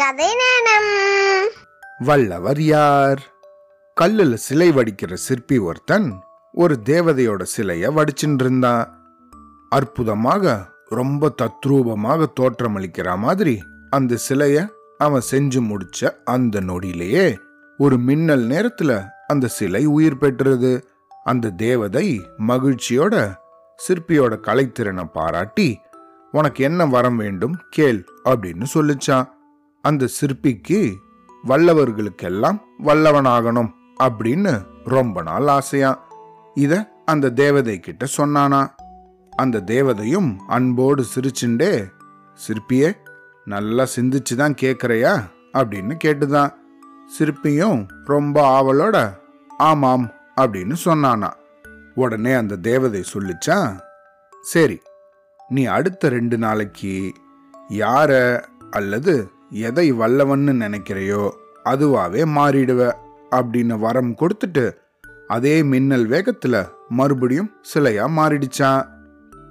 கதை நேரம் வல்லவர் யார்? கல்லுல சிலை வடிக்கிற சிற்பி ஒருத்தன் ஒரு தேவதையோட சிலைய வடிச்சுட்டு இருந்தான் அற்புதமாக ரொம்ப தத்ரூபமாக தோற்றமளிக்கிற மாதிரி அந்த சிலைய அவன் செஞ்சு முடிச்ச அந்த நொடியிலேயே ஒரு மின்னல் நேரத்துல அந்த சிலை உயிர் பெற்றது. அந்த தேவதை மகிழ்ச்சியோட சிற்பியோட கலைத்திறனை பாராட்டி உனக்கு என்ன வரம் வேண்டும்? கேள் அப்படின்னு சொல்லிச்சான். அந்த சிற்பிக்கு வல்லவர்களுக்கெல்லாம் வல்லவனாகணும் அப்படின்னு ரொம்ப நாள் ஆசையா இத அந்த தேவதை கிட்ட சொன்னானா. அந்த தேவதையும் அன்போடு சிரிச்சுண்டே சிற்பியே நல்லா சிந்திச்சு தான் கேட்குறையா அப்படின்னு கேட்டுதான். சிற்பியும் ரொம்ப ஆவலோட ஆமாம் அப்படின்னு சொன்னானா. உடனே அந்த தேவதை சொல்லிச்சா சரி நீ அடுத்த ரெண்டு நாளைக்கு யார அல்லது எதை வல்லவன்னு நினைக்கிறையோ அதுவாவே மாறிடுவ அப்படின்னு வரம் கொடுத்துட்டு அதே மின்னல் வேகத்துல மறுபடியும் சிலையா மாறிடுச்சான்.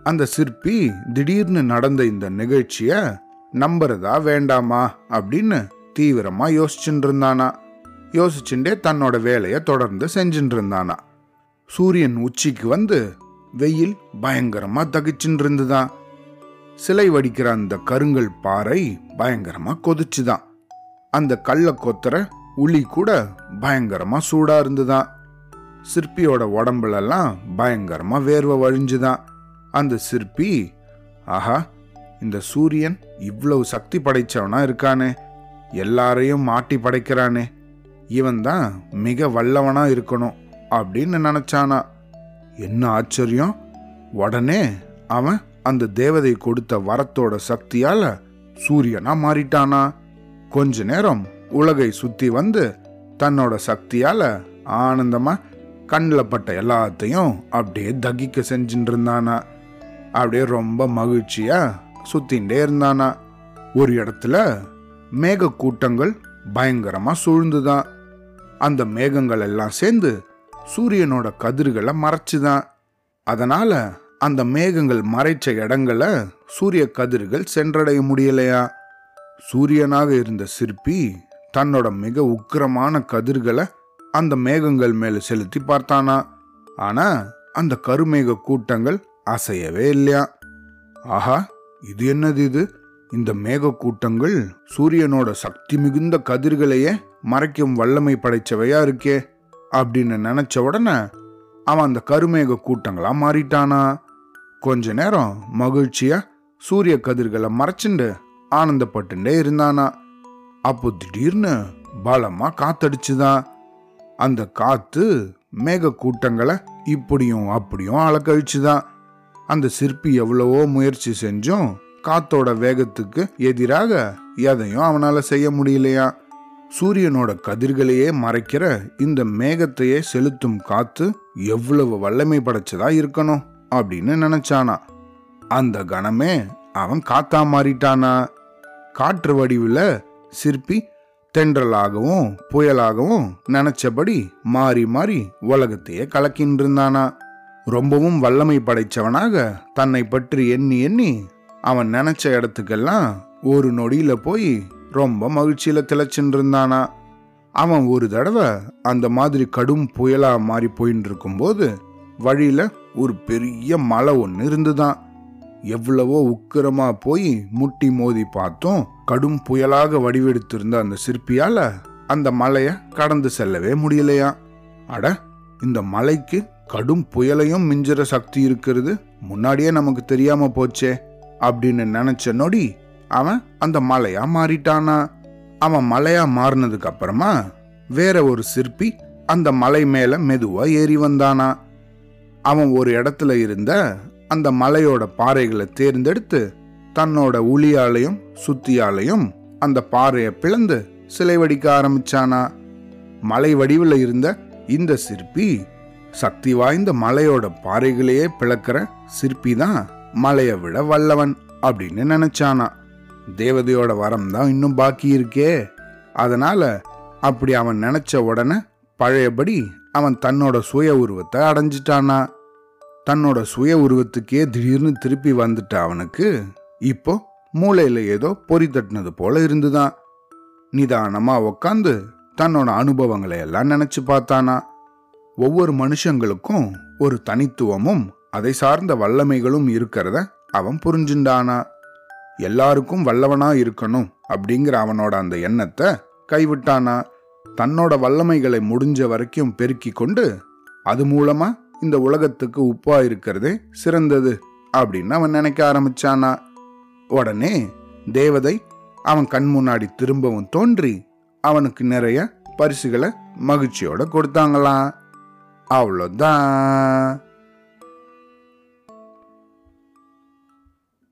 அந்த சிற்பி திடீர்னு நடந்த இந்த நிகழ்ச்சிய நம்புறதா வேண்டாமா அப்படின்னு தீவிரமா யோசிச்சுட்டு இருந்தானா யோசிச்சுட்டே தன்னோட வேலையை தொடர்ந்து செஞ்சுட்டு இருந்தானா சூரியன் உச்சிக்கு வந்து வெயில் பயங்கரமா தகிச்சுட்டு இருந்துதான் சிலை வடிக்கிற அந்த கருங்கல் பாறை பயங்கரமா கொதிச்சுதான். அந்த கல்லை கொத்துற உளி கூட பயங்கரமா சூடா இருந்துதான். சிற்பியோட உடம்புலெல்லாம் பயங்கரமா வேர்வை வழிஞ்சுதான். அந்த சிற்பி ஆஹா இந்த சூரியன் இவ்வளவு சக்தி படைச்சவனா இருக்கானே. எல்லாரையும் மாட்டி படைக்கிறானே. இவன் தான் மிக வல்லவனா இருக்கணும் அப்படின்னு நினைச்சானா. என்ன ஆச்சரியம்? உடனே அவன் அந்த தேவதை கொடுத்த வரத்தோட சக்தியால சூரியனா மாறிட்டானா? கொஞ்ச நேரம் உலகை சுத்தி வந்து தன்னோட சக்தியால ஆனந்தமா கண்ணில் பட்ட எல்லாத்தையும் அப்படியே தகிக்க செஞ்சுட்டு இருந்தானா அப்படியே ரொம்ப மகிழ்ச்சியா சுத்தின்ண்டே இருந்தானா? ஒரு இடத்துல மேக கூட்டங்கள் பயங்கரமா சூழ்ந்துதான். அந்த மேகங்கள் எல்லாம் சேர்ந்து சூரியனோட கதிர்களை மறைச்சுதான். அதனால அந்த மேகங்கள் மறைச்ச இடங்களை சூரிய கதிர்கள் சென்றடைய முடியலையா? சூரியனாக இருந்த சிற்பி தன்னோட மிக உக்கிரமான கதிர்களை அந்த மேகங்கள் மேல செலுத்தி பார்த்தானா? ஆனா அந்த கருமேக கூட்டங்கள் அசையவே இல்லையா? ஆஹா இது என்னது இது? இந்த மேக கூட்டங்கள் சூரியனோட சக்தி மிகுந்த கதிர்களையே மறைக்கும் வல்லமை படைச்சவையா இருக்கே? அப்படின்னு நினைச்ச உடனே அவன் அந்த கருமேக கூட்டங்களா மாறிட்டானா? கொஞ்ச நேரம் மகிழ்ச்சியா சூரிய கதிர்களை மறைச்சுண்டு ஆனந்தப்பட்டுண்டே இருந்தானா. அப்போ திடீர்னு பலமா காத்தடிச்சுதான். அந்த காத்து மேக கூட்டங்களை இப்படியும் அப்படியும் அலக்கழிச்சுதான். அந்த சிற்பி எவ்வளவோ முயற்சி செஞ்சும் காத்தோட வேகத்துக்கு எதிராக எதையும் அவனால செய்ய முடியலையா. சூரியனோட கதிர்களையே மறைக்கிற இந்த மேகத்தையே செலுத்தும் காத்து எவ்வளவு வல்லமை படைச்சதா இருக்கணும். அப்படின்னு நினைச்சானா? அந்த கணமே அவன் காத்தா மாறிட்டானா? காற்று வடிவில் சிற்பி தென்றலாகவும் புயலாகவும் நினைச்சபடி மாறி மாறி உலகத்தையே கலக்கின்னு இருந்தானா? ரொம்பவும் வல்லமை படைச்சவனாக தன்னை பற்றி எண்ணி எண்ணி அவன் நினைச்ச இடத்துக்கெல்லாம் ஒரு நொடியில போய் ரொம்ப மகிழ்ச்சியில திளைச்சுட்டு அவன் ஒரு தடவை அந்த மாதிரி கடும் புயலா மாறி போயின்னு இருக்கும்போது வழியில ஒரு பெரிய மலை ஒன்று இருந்துதான். எவ்வளவோ உக்கிரமா போய் முட்டி மோதி பார்த்தோம். கடும் புயலாக வடிவெடுத்திருந்த அந்த சிற்பியால அந்த மலைய கடந்து செல்லவே முடியலையா? அட இந்த மலைக்கு கடும் புயலையும் மிஞ்சுற சக்தி இருக்கிறது முன்னாடியே நமக்கு தெரியாம போச்சே அப்படின்னு நினைச்ச நொடி அவன் அந்த மலையா மாறிட்டானா? அவன் மலையா மாறினதுக்கு அப்புறமா வேற ஒரு சிற்பி அந்த மலை மேல மெதுவா ஏறி வந்தானா? அவன் ஒரு இடத்துல இருந்த அந்த மலையோட பாறைகளை தேர்ந்தெடுத்து தன்னோட உளியாலையும் சுத்தியாலையும் அந்த பாறையை பிளந்து சிலை வடிக்க ஆரம்பிச்சானா. மலை வடிவில் இருந்த இந்த சிற்பி சக்தி வாய்ந்த மலையோட பாறைகளையே பிளக்கிற சிற்பி தான் மலையை விட வல்லவன் அப்படின்னு நினைச்சானா. தேவதையோட வரம் தான் இன்னும் பாக்கி இருக்கே. அதனால அப்படி அவன் நினைச்ச உடனே பழையபடி அவன் தன்னோட சுய உருவத்தை அடைஞ்சிட்டானா? தன்னோட சுய உருவத்துக்கே திடீர்னு திருப்பி வந்துட்ட அவனுக்கு இப்போ மூளையில ஏதோ பொறி தட்டினது போல இருந்துதான். நிதானமா உக்காந்து தன்னோட அனுபவங்களை எல்லாம் நினைச்சு பார்த்தானா? ஒவ்வொரு மனுஷங்களுக்கும் ஒரு தனித்துவமும் அதை சார்ந்த வல்லமைகளும் இருக்கிறத அவன் புரிஞ்சுண்டானா? எல்லாருக்கும் வல்லவனா இருக்கணும் அப்படிங்கிற அவனோட அந்த எண்ணத்தை கைவிட்டானா? தன்னோட வல்லமைகளை முடிஞ்ச வரைக்கும் பெருக்கி கொண்டு அது மூலமா இந்த உலகத்துக்கு உப்பா இருக்கிறதே சிறந்தது அப்படின்னு அவன் நினைக்க ஆரம்பிச்சானா. உடனே தேவதை அவன் கண் முன்னாடி திரும்பவும் தோன்றி அவனுக்கு நிறைய பரிசுகளை மகிழ்ச்சியோட கொடுத்தாங்களாம். அவ்வளோதான்